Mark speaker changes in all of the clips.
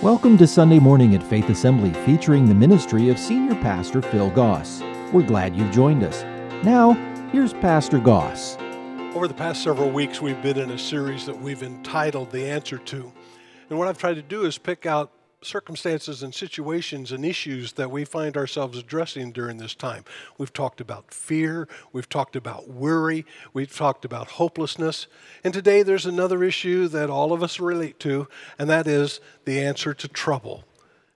Speaker 1: Welcome to Sunday Morning at Faith Assembly featuring the ministry of Senior Pastor Phil Goss. We're glad you've joined us. Now, here's Pastor Goss.
Speaker 2: Over the past several weeks, we've been in a series that we've entitled The Answer to. And what I've tried to do is pick out circumstances and situations and issues that we find ourselves addressing during this time. We've talked about fear, we've talked about worry, we've talked about hopelessness, and today there's another issue that all of us relate to, and that is the answer to trouble.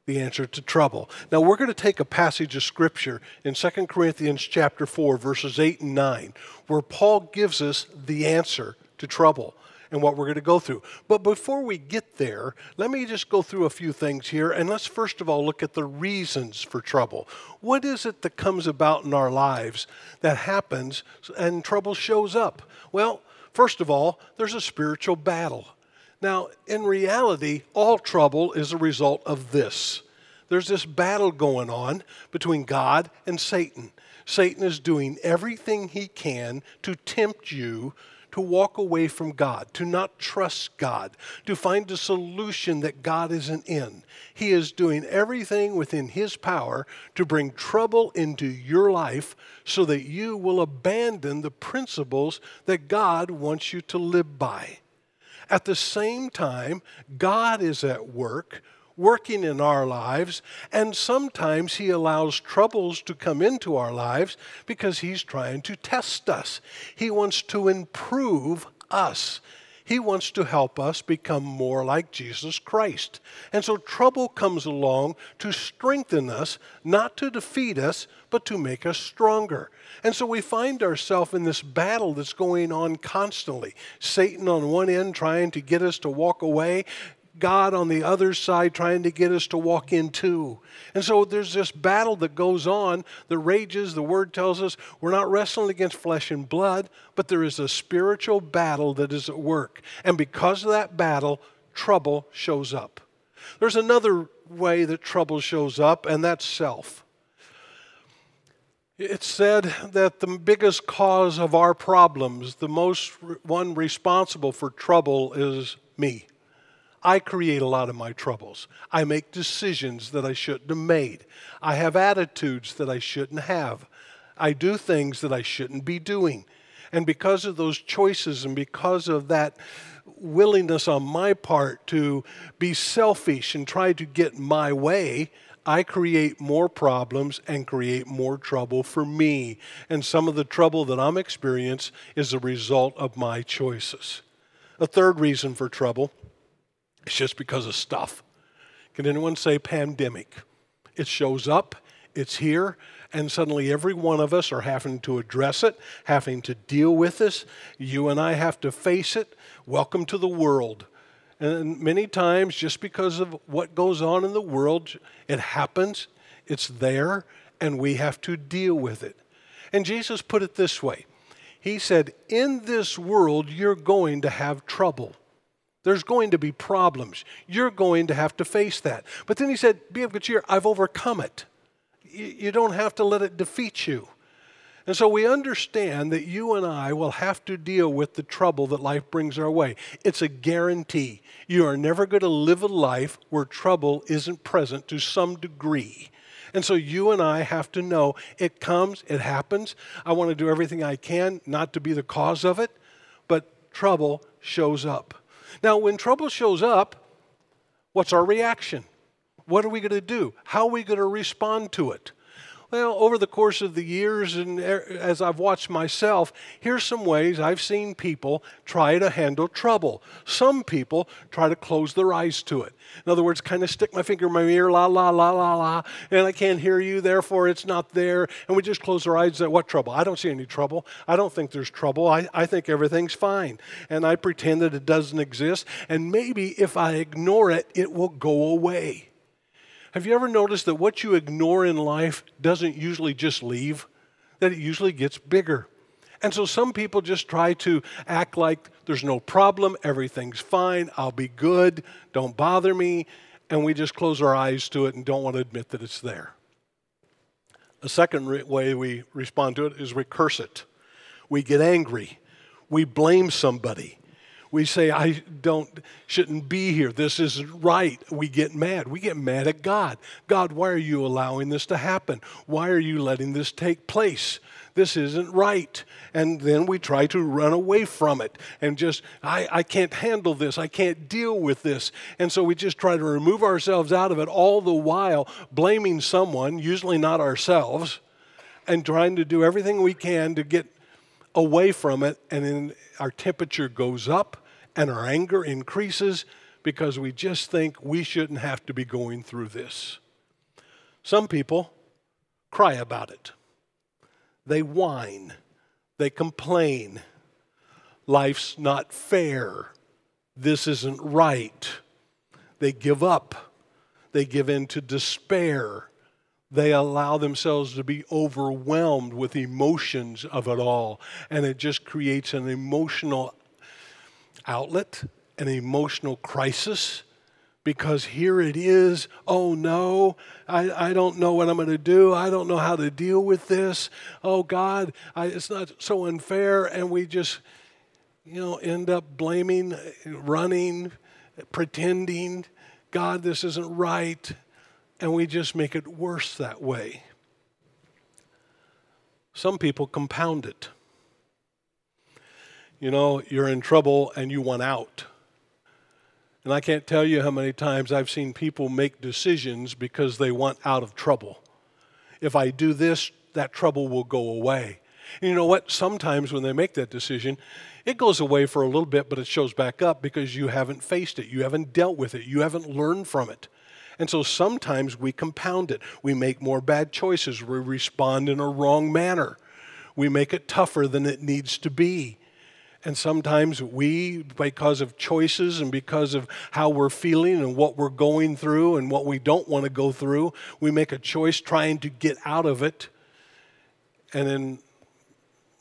Speaker 2: The answer to trouble. Now we're going to take a passage of scripture in 2 Corinthians chapter 4 verses 8 and 9 where Paul gives us the answer to trouble and what we're going to go through. But before we get there, let me just go through a few things here. And let's first of all look at the reasons for trouble. What is it that comes about in our lives that happens and trouble shows up? Well, first of all, there's a spiritual battle. Now, in reality, all trouble is a result of this. There's this battle going on between God and Satan. Satan is doing everything he can to tempt you to walk away from God, to not trust God, to find a solution that God isn't in. He is doing everything within His power to bring trouble into your life so that you will abandon the principles that God wants you to live by. At the same time, God is at work working in our lives, and sometimes He allows troubles to come into our lives because He's trying to test us. He wants to improve us. He wants to help us become more like Jesus Christ. And so trouble comes along to strengthen us, not to defeat us, but to make us stronger. And so we find ourselves in this battle that's going on constantly. Satan on one end trying to get us to walk away, God on the other side trying to get us to walk into. And so there's this battle that goes on, that rages. The word tells us we're not wrestling against flesh and blood, but there is a spiritual battle that is at work. And because of that battle, trouble shows up. There's another way that trouble shows up, and that's self. It's said that the biggest cause of our problems, the most one responsible for trouble, is me. I create a lot of my troubles. I make decisions that I shouldn't have made. I have attitudes that I shouldn't have. I do things that I shouldn't be doing. And because of those choices and because of that willingness on my part to be selfish and try to get my way, I create more problems and create more trouble for me. And some of the trouble that I'm experiencing is a result of my choices. A third reason for trouble it's just because of stuff. Can anyone say pandemic? It shows up, it's here, and suddenly every one of us are having to address it, having to deal with this. You and I have to face it. Welcome to the world. And many times, just because of what goes on in the world, it happens, it's there, and we have to deal with it. And Jesus put it this way He said, In this world, you're going to have trouble. There's going to be problems. You're going to have to face that. But then he said, Be of good cheer, I've overcome it. You don't have to let it defeat you. And so we understand that you and I will have to deal with the trouble that life brings our way. It's a guarantee. You are never going to live a life where trouble isn't present to some degree. And so you and I have to know it comes, it happens. I want to do everything I can not to be the cause of it, but trouble shows up. Now, when trouble shows up, what's our reaction? What are we going to do? How are we going to respond to it? Well, over the course of the years and as I've watched myself, here's some ways I've seen people try to handle trouble. Some people try to close their eyes to it. In other words, kind of stick my finger in my ear, la, la, la, la, la, and I can't hear you, therefore it's not there. And we just close our eyes What trouble? I don't see any trouble. I don't think there's trouble. I, I think everything's fine. And I pretend that it doesn't exist. And maybe if I ignore it, it will go away. Have you ever noticed that what you ignore in life doesn't usually just leave? That it usually gets bigger. And so some people just try to act like there's no problem, everything's fine, I'll be good, don't bother me, and we just close our eyes to it and don't want to admit that it's there. A second re- way we respond to it is we curse it. We get angry, we blame somebody, We say, I don't, shouldn't be here. This isn't right. We get mad. We get mad at God. God, why are you allowing this to happen? Why are you letting this take place? This isn't right. And then we try to run away from it and just, I, I can't handle this. I can't deal with this. And so we just try to remove ourselves out of it, all the while blaming someone, usually not ourselves, and trying to do everything we can to get away from it. And then our temperature goes up and our anger increases because we just think we shouldn't have to be going through this. Some people cry about it. They whine, they complain. Life's not fair. This isn't right. They give up. They give in to despair. They allow themselves to be overwhelmed with emotions of it all. And it just creates an emotional outlet, an emotional crisis because here it is. Oh no, I, I don't know what I'm going to do. I don't know how to deal with this. Oh God, I, it's not so unfair. And we just, you know, end up blaming, running, pretending, God, this isn't right. And we just make it worse that way. Some people compound it. You know, you're in trouble and you want out and I can't tell you how many times I've seen people make decisions because they want out of trouble. If I do this, that trouble will go away. And you know what? Sometimes when they make that decision, it goes away for a little bit, but it shows back up because you haven't faced it. You haven't dealt with it. You haven't learned from it. And so sometimes we compound it. We make more bad choices. We respond in a wrong manner. We make it tougher than it needs to be. And sometimes we, because of choices and because of how we're feeling and what we're going through and what we don't want to go through, we make a choice trying to get out of it. And in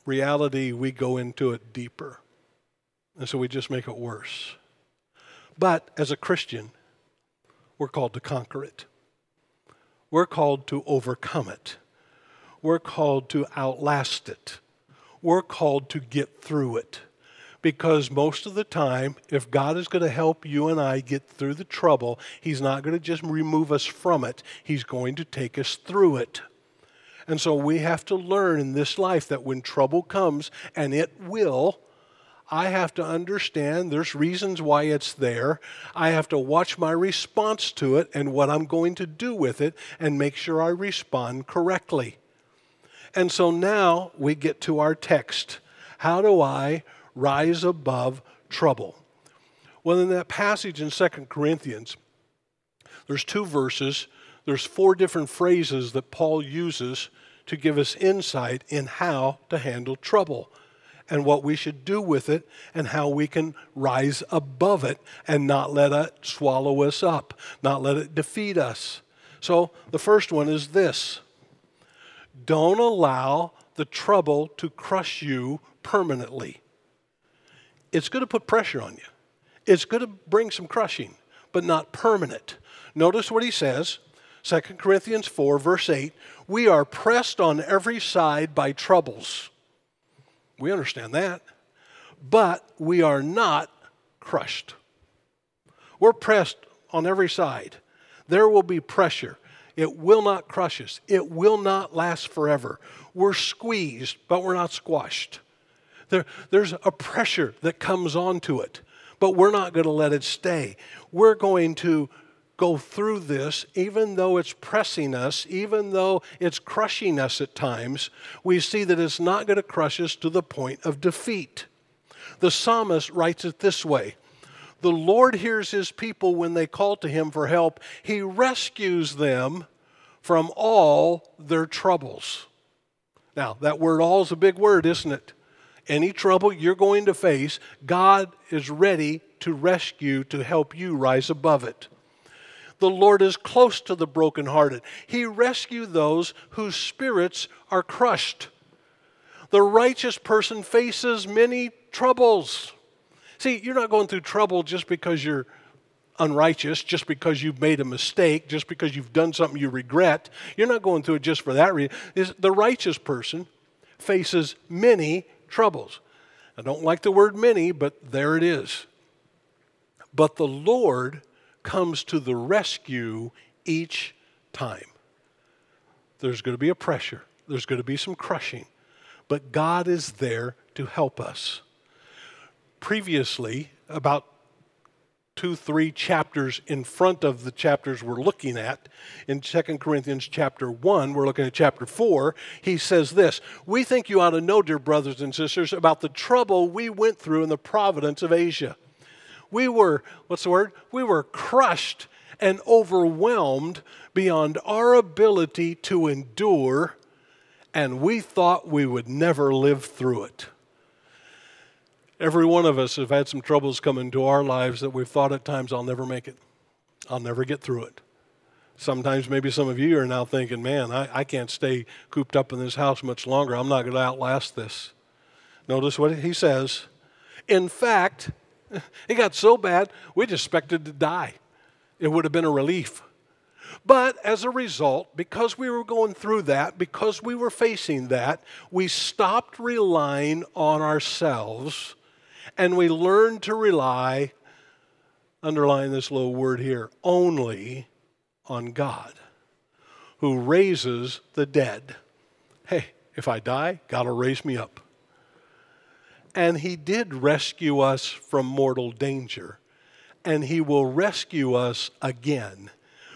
Speaker 2: reality, we go into it deeper. And so we just make it worse. But as a Christian, we're called to conquer it. We're called to overcome it. We're called to outlast it. We're called to get through it because most of the time, if God is going to help you and I get through the trouble, He's not going to just remove us from it, He's going to take us through it. And so we have to learn in this life that when trouble comes, and it will, I have to understand there's reasons why it's there. I have to watch my response to it and what I'm going to do with it and make sure I respond correctly. And so now we get to our text. How do I rise above trouble. Well, in that passage in Second Corinthians, there's two verses, there's four different phrases that Paul uses to give us insight in how to handle trouble and what we should do with it and how we can rise above it and not let it swallow us up, not let it defeat us. So the first one is this don't allow the trouble to crush you permanently it's going to put pressure on you. It's going to bring some crushing, but not permanent. Notice what he says 2 Corinthians 4, verse 8 We are pressed on every side by troubles. We understand that. But we are not crushed. We're pressed on every side. There will be pressure. It will not crush us, it will not last forever. We're squeezed, but we're not squashed. There, there's a pressure that comes onto it, but we're not going to let it stay. We're going to go through this, even though it's pressing us, even though it's crushing us at times, we see that it's not going to crush us to the point of defeat. The psalmist writes it this way The Lord hears his people when they call to him for help, he rescues them from all their troubles. Now, that word all is a big word, isn't it? any trouble you're going to face, God is ready to rescue, to help you rise above it. The Lord is close to the brokenhearted. He rescues those whose spirits are crushed. The righteous person faces many troubles. See, you're not going through trouble just because you're unrighteous, just because you've made a mistake, just because you've done something you regret. You're not going through it just for that reason. The righteous person faces many troubles. I don't like the word many, but there it is. But the Lord comes to the rescue each time. There's going to be a pressure, there's going to be some crushing, but God is there to help us. Previously, about two, three chapters in front of the chapters we're looking at. In 2 Corinthians chapter 1, we're looking at chapter 4, he says this We think you ought to know, dear brothers and sisters, about the trouble we went through in the province of Asia. We were, what's the word? We were crushed and overwhelmed beyond our ability to endure, and we thought we would never live through it. Every one of us have had some troubles come into our lives that we've thought at times, I'll never make it. I'll never get through it. Sometimes maybe some of you are now thinking, man, I, I can't stay cooped up in this house much longer. I'm not going to outlast this. Notice what he says. In fact, it got so bad, we just expected to die. It would have been a relief. But as a result, because we were going through that, because we were facing that, we stopped relying on ourselves and we learned to rely, underline this little word here, only on God, who raises the dead. Hey, if I die, God will raise me up. And He did rescue us from mortal danger, and He will rescue us again.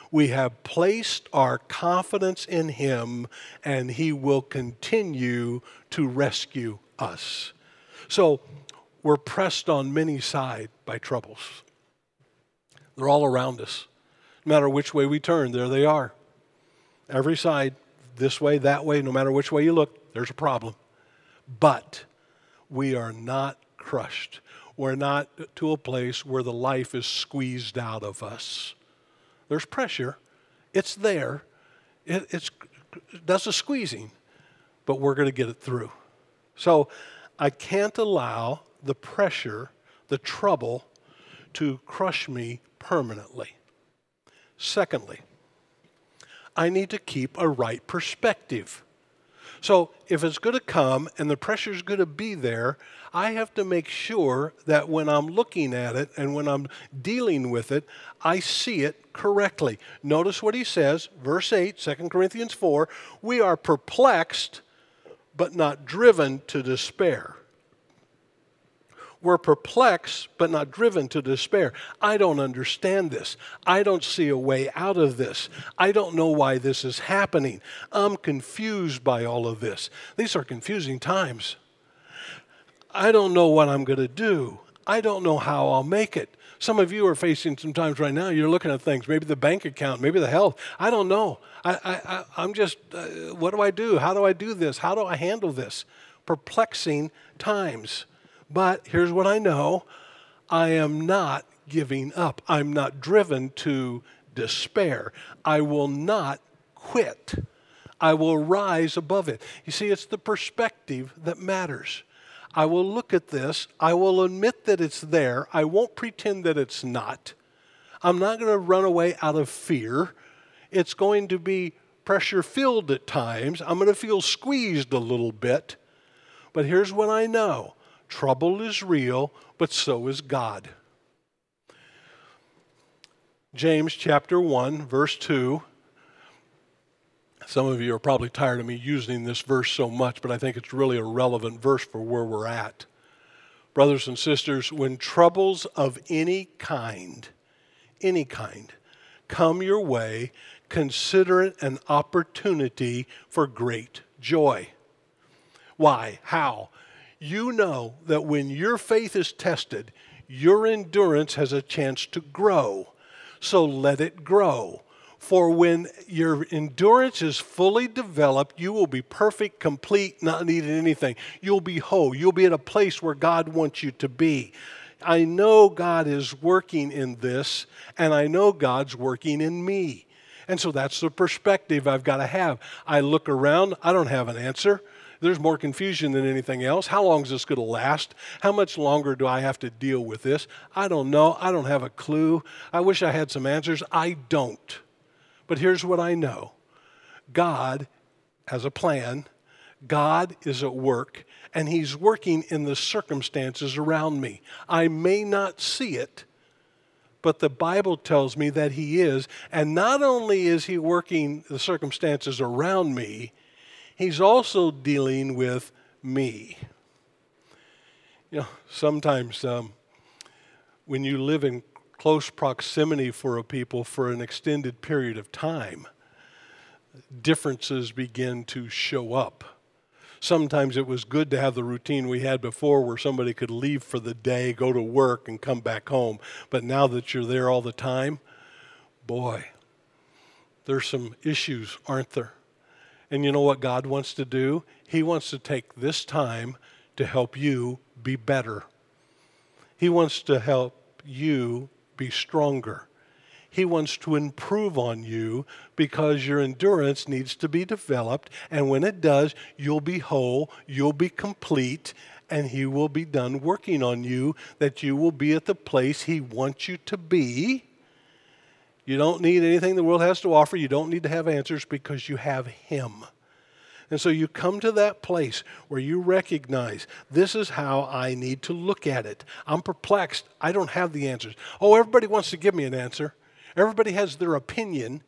Speaker 2: We have placed our confidence in Him, and He will continue to rescue us. So, we're pressed on many sides by troubles. They're all around us. No matter which way we turn, there they are. Every side, this way, that way, no matter which way you look, there's a problem. But we are not crushed. We're not to a place where the life is squeezed out of us. There's pressure, it's there, it, it's, it does a squeezing, but we're going to get it through. So I can't allow the pressure, the trouble to crush me permanently. Secondly, I need to keep a right perspective. So, if it's going to come and the pressure is going to be there, I have to make sure that when I'm looking at it and when I'm dealing with it, I see it correctly. Notice what he says, verse 8, 2 Corinthians 4 we are perplexed, but not driven to despair. We're perplexed, but not driven to despair. I don't understand this. I don't see a way out of this. I don't know why this is happening. I'm confused by all of this. These are confusing times. I don't know what I'm going to do. I don't know how I'll make it. Some of you are facing some times right now, you're looking at things, maybe the bank account, maybe the health. I don't know. I, I, am just, uh, what do I do? How do I do this? How do I handle this? Perplexing times. But here's what I know I am not giving up. I'm not driven to despair. I will not quit. I will rise above it. You see, it's the perspective that matters. I will look at this. I will admit that it's there. I won't pretend that it's not. I'm not going to run away out of fear. It's going to be pressure filled at times. I'm going to feel squeezed a little bit. But here's what I know Trouble is real, but so is God. James chapter 1, verse 2. Some of you are probably tired of me using this verse so much, but I think it's really a relevant verse for where we're at. Brothers and sisters, when troubles of any kind, any kind, come your way, consider it an opportunity for great joy. Why? How? You know that when your faith is tested, your endurance has a chance to grow. So let it grow. For when your endurance is fully developed, you will be perfect, complete, not needing anything. You'll be whole. You'll be at a place where God wants you to be. I know God is working in this, and I know God's working in me. And so that's the perspective I've got to have. I look around, I don't have an answer. There's more confusion than anything else. How long is this going to last? How much longer do I have to deal with this? I don't know. I don't have a clue. I wish I had some answers. I don't. But here's what I know God has a plan, God is at work, and He's working in the circumstances around me. I may not see it, but the Bible tells me that He is. And not only is He working the circumstances around me, He's also dealing with me. You know, sometimes um, when you live in close proximity for a people for an extended period of time, differences begin to show up. Sometimes it was good to have the routine we had before where somebody could leave for the day, go to work, and come back home. But now that you're there all the time, boy, there's some issues, aren't there? And you know what God wants to do? He wants to take this time to help you be better. He wants to help you be stronger. He wants to improve on you because your endurance needs to be developed. And when it does, you'll be whole, you'll be complete, and He will be done working on you that you will be at the place He wants you to be. You don't need anything the world has to offer. You don't need to have answers because you have Him. And so you come to that place where you recognize this is how I need to look at it. I'm perplexed. I don't have the answers. Oh, everybody wants to give me an answer. Everybody has their opinion,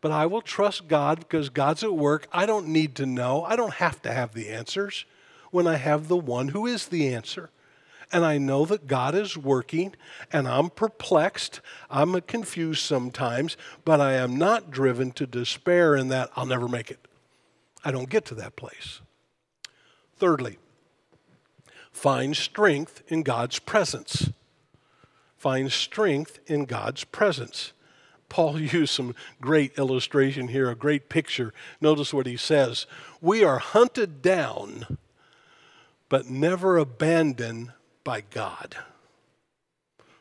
Speaker 2: but I will trust God because God's at work. I don't need to know. I don't have to have the answers when I have the one who is the answer. And I know that God is working, and I'm perplexed. I'm confused sometimes, but I am not driven to despair in that I'll never make it. I don't get to that place. Thirdly, find strength in God's presence find strength in God's presence. Paul used some great illustration here, a great picture. Notice what he says We are hunted down, but never abandoned by God.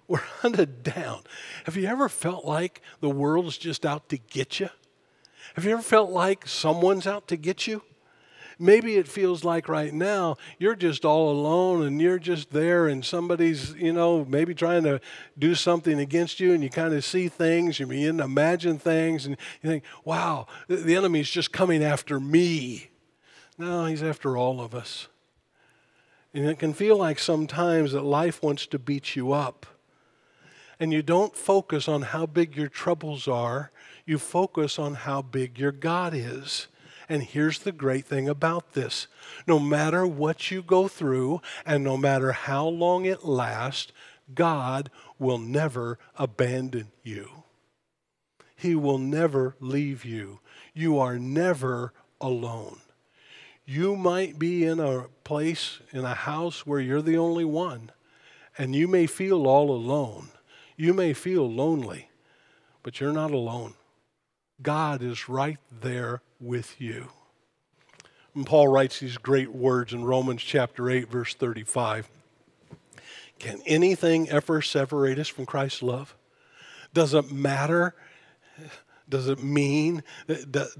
Speaker 2: We're hunted down. Have you ever felt like the world's just out to get you? Have you ever felt like someone's out to get you? maybe it feels like right now you're just all alone and you're just there and somebody's, you know, maybe trying to do something against you and you kind of see things, you begin to imagine things and you think, wow, the enemy's just coming after me. No, he's after all of us. And it can feel like sometimes that life wants to beat you up. And you don't focus on how big your troubles are, you focus on how big your God is. And here's the great thing about this no matter what you go through and no matter how long it lasts, God will never abandon you. He will never leave you. You are never alone. You might be in a place, in a house where you're the only one, and you may feel all alone. You may feel lonely, but you're not alone. God is right there with you. And Paul writes these great words in Romans chapter 8, verse 35. Can anything ever separate us from Christ's love? Does it matter? Does it mean?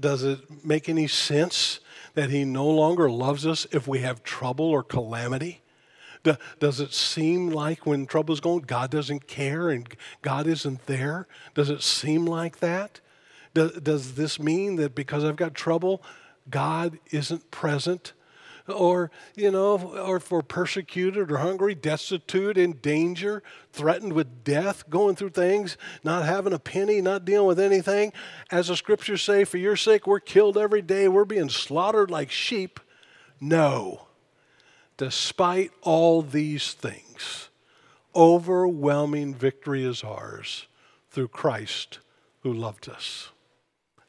Speaker 2: Does it make any sense that He no longer loves us if we have trouble or calamity? Does it seem like when trouble's going, God doesn't care and God isn't there? Does it seem like that? Does this mean that because I've got trouble, God isn't present? Or, you know, or if we're persecuted or hungry, destitute, in danger, threatened with death, going through things, not having a penny, not dealing with anything. As the scriptures say, for your sake, we're killed every day, we're being slaughtered like sheep. No. Despite all these things, overwhelming victory is ours through Christ who loved us.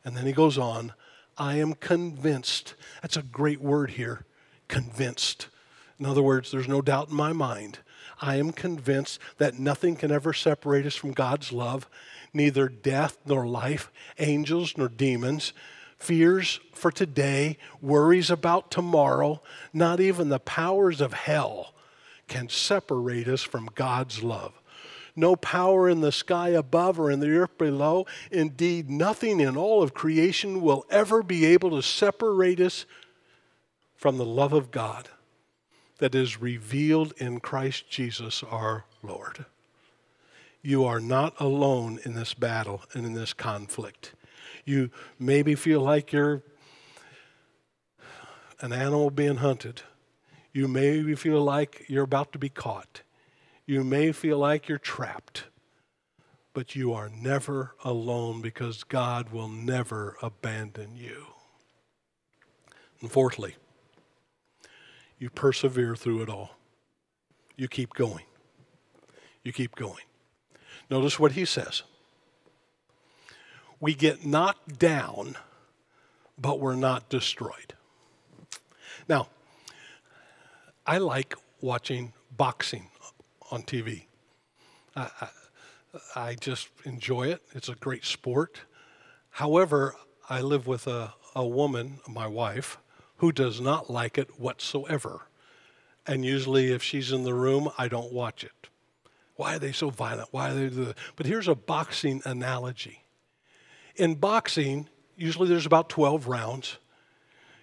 Speaker 2: And then he goes on, I am convinced. That's a great word here convinced. In other words, there's no doubt in my mind. I am convinced that nothing can ever separate us from God's love, neither death nor life, angels nor demons, fears for today, worries about tomorrow, not even the powers of hell can separate us from God's love no power in the sky above or in the earth below. Indeed, nothing in all of creation will ever be able to separate us from the love of God that is revealed in Christ Jesus our Lord. You are not alone in this battle and in this conflict. You maybe feel like you're an animal being hunted. You may feel like you're about to be caught. You may feel like you're trapped. But you are never alone because God will never abandon you. And fourthly, you persevere through it all. You keep going. You keep going. Notice what he says. We get knocked down, but we're not destroyed. Now, I like watching boxing on TV. I, I, I, just enjoy it. It's a great sport. However, I live with a, a woman, my wife, who does not like it whatsoever. And usually, if she's in the room, I don't watch it. Why are they so violent? Why are they? The... But here's a boxing analogy. In boxing, usually there's about 12 rounds.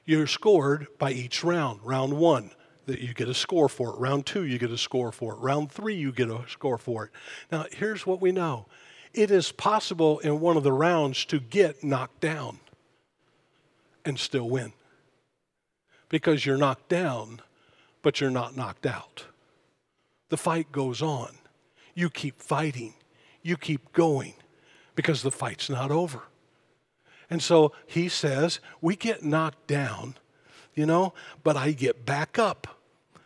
Speaker 2: You're scored by each round. Round one, that you get a score for it. Round two, you get a score for it. Round three, you get a score for it. Now, here's what we know it is possible in one of the rounds to get knocked down and still win because you're knocked down, but you're not knocked out. The fight goes on. You keep fighting, you keep going because the fight's not over. And so he says, We get knocked down, you know, but I get back up.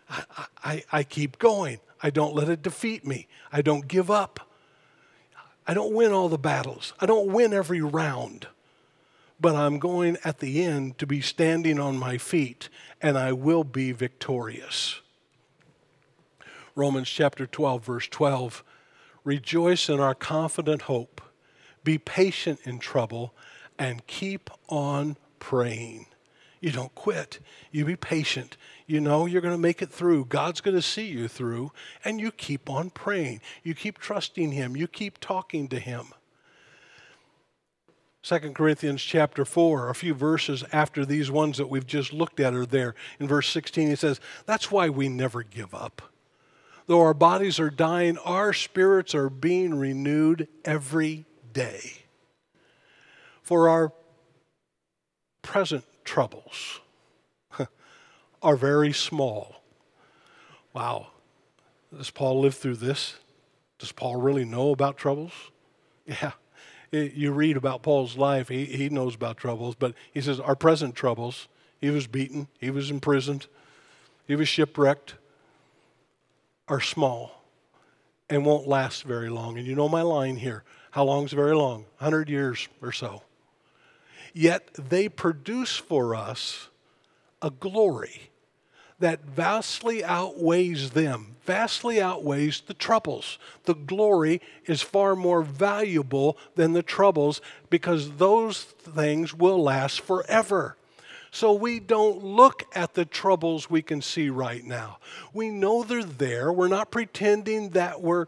Speaker 2: I, I, I keep going. I don't let it defeat me. I don't give up. I don't win all the battles. I don't win every round but I'm going at the end to be standing on my feet, and I will be victorious. Romans chapter 12, verse 12 Rejoice in our confident hope, be patient in trouble, and keep on praying. You don't quit. You be patient. You know you're going to make it through. God's going to see you through, and you keep on praying. You keep trusting Him. You keep talking to Him. 2 Corinthians chapter 4, a few verses after these ones that we've just looked at are there. In verse 16, he says, That's why we never give up. Though our bodies are dying, our spirits are being renewed every day. For our present troubles are very small. Wow. Does Paul live through this? Does Paul really know about troubles? Yeah Eh, you read about Paul's life, he, he knows about troubles, but he says, Our present troubles, he was beaten, he was imprisoned, he was shipwrecked, are small and won't last very long. And you know my line here. How long is very long? 100 years or so. Yet they produce for us a glory that vastly outweighs them, vastly outweighs the troubles. The glory is far more valuable than the troubles because those things will last forever. So we don't look at the troubles we can see right now. We know they're there. We're not pretending that we're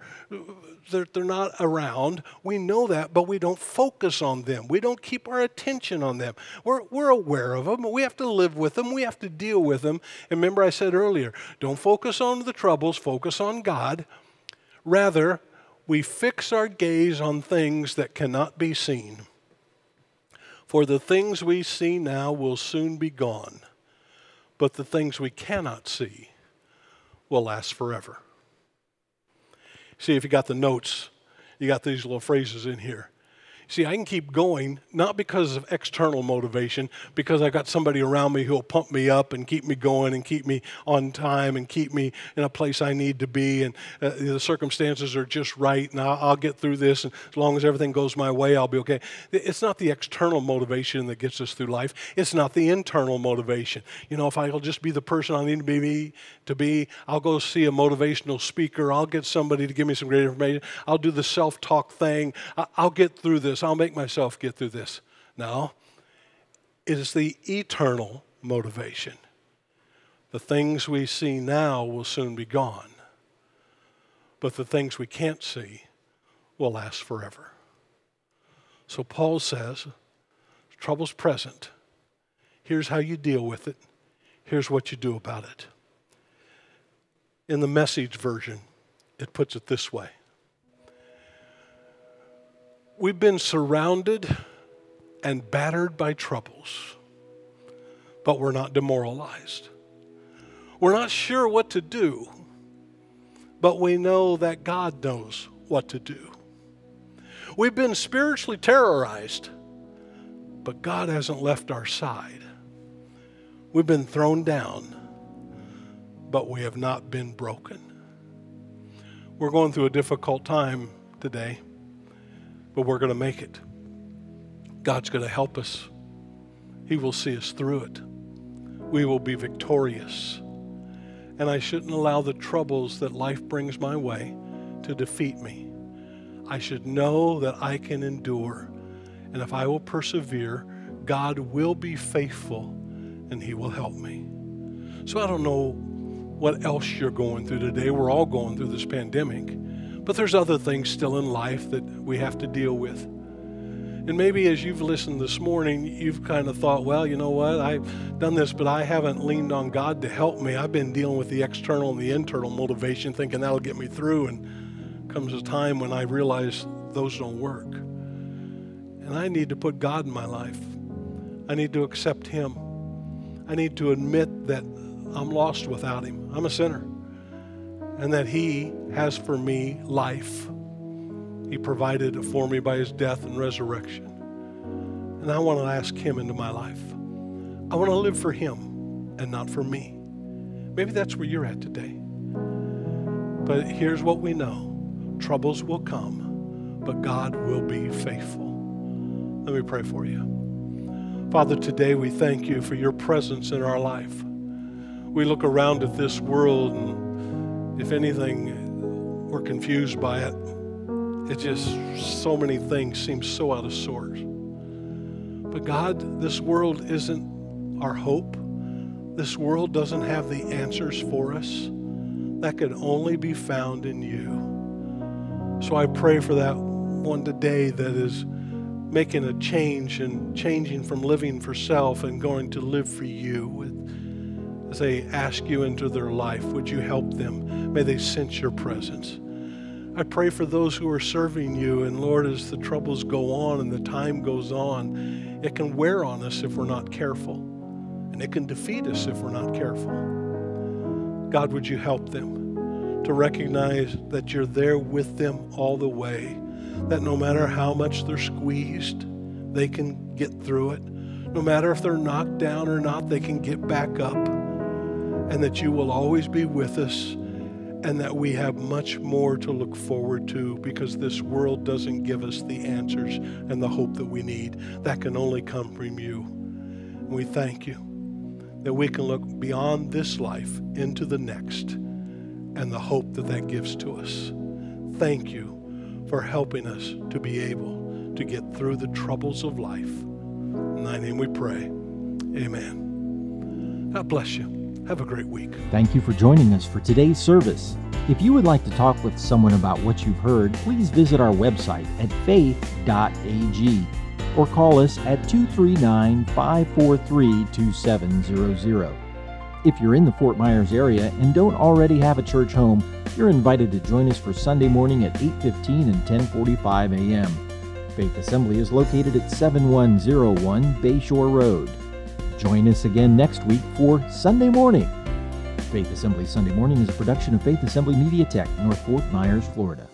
Speaker 2: they're, they're not around. We know that, but we don't focus on them. We don't keep our attention on them. We're, we're aware of them. But we have to live with them. We have to deal with them. And remember, I said earlier don't focus on the troubles, focus on God. Rather, we fix our gaze on things that cannot be seen. For the things we see now will soon be gone, but the things we cannot see will last forever. See, if you got the notes, you got these little phrases in here. See, I can keep going, not because of external motivation, because I've got somebody around me who'll pump me up and keep me going and keep me on time and keep me in a place I need to be. And uh, the circumstances are just right, and I'll, I'll, get through this. And as long as everything goes my way, I'll be okay. It's not the external motivation that gets us through life, it's not the internal motivation. You know, if I'll just be the person I need to be, to be, I'll go see a motivational speaker, I'll get somebody to give me some great information, I'll do the self talk thing, I'll get through this. I'll make myself get through this. No, it is the eternal motivation. The things we see now will soon be gone, but the things we can't see will last forever. So Paul says, trouble's present. Here's how you deal with it. Here's what you do about it. In the message version, it puts it this way We've been surrounded and battered by troubles. but we're not demoralized. We're not sure what to do, but we know that God knows what to do. We've been spiritually terrorized, but God hasn't left our side. We've been thrown down, but we have not been broken. We're going through a difficult time today, but we're going to make it. God's going to help us. He will see us through it. We will be victorious. And I shouldn't allow the troubles that life brings my way to defeat me. I should know that I can endure. And if I will persevere, God will be faithful and He will help me. So I don't know what else you're going through today. We're all going through this pandemic, but there's other things still in life that we have to deal with. And maybe as you've listened this morning, you've kind of thought, well, you know what? I've done this, but I haven't leaned on God to help me. I've been dealing with the external and the internal motivation, thinking that'll get me through. And comes a time when I realize those don't work. And I need to put God in my life. I need to accept Him. I need to admit that I'm lost without Him. I'm a sinner. And that He has for me life. He provided for me by his death and resurrection. And I want to ask him into my life. I want to live for him and not for me. Maybe that's where you're at today. But here's what we know troubles will come, but God will be faithful. Let me pray for you. Father, today we thank you for your presence in our life. We look around at this world, and if anything, we're confused by it it just, so many things seem so out of sorts. But God, this world isn't our hope. This world doesn't have the answers for us. That can only be found in you. So I pray for that one today that is making a change and changing from living for self and going to live for you. As they ask you into their life, would you help them? May they sense your presence. I pray for those who are serving you. And Lord, as the troubles go on and the time goes on, it can wear on us if we're not careful. And it can defeat us if we're not careful. God, would you help them to recognize that you're there with them all the way? That no matter how much they're squeezed, they can get through it. No matter if they're knocked down or not, they can get back up. And that you will always be with us and that we have much more to look forward to because this world doesn't give us the answers and the hope that we need. That can only come from you. And we thank you that we can look beyond this life into the next and the hope that that gives to us. Thank you for helping us to be able to get through the troubles of life. In thy name we pray. Amen. God bless you. Have a great week.
Speaker 1: Thank you for joining us for today's service. If you would like to talk with someone about what you've heard, please visit our website at faith.ag or call us at 239 543 2700. If you're in the Fort Myers area and don't already have a church home, you're invited to join us for Sunday morning at 8:15 and 10:45 a.m. Faith Assembly is located at 7101 Bayshore Road. Join us again next week for Sunday Morning. Faith Assembly Sunday Morning is a production of Faith Assembly Media Tech, North Fort Myers, Florida.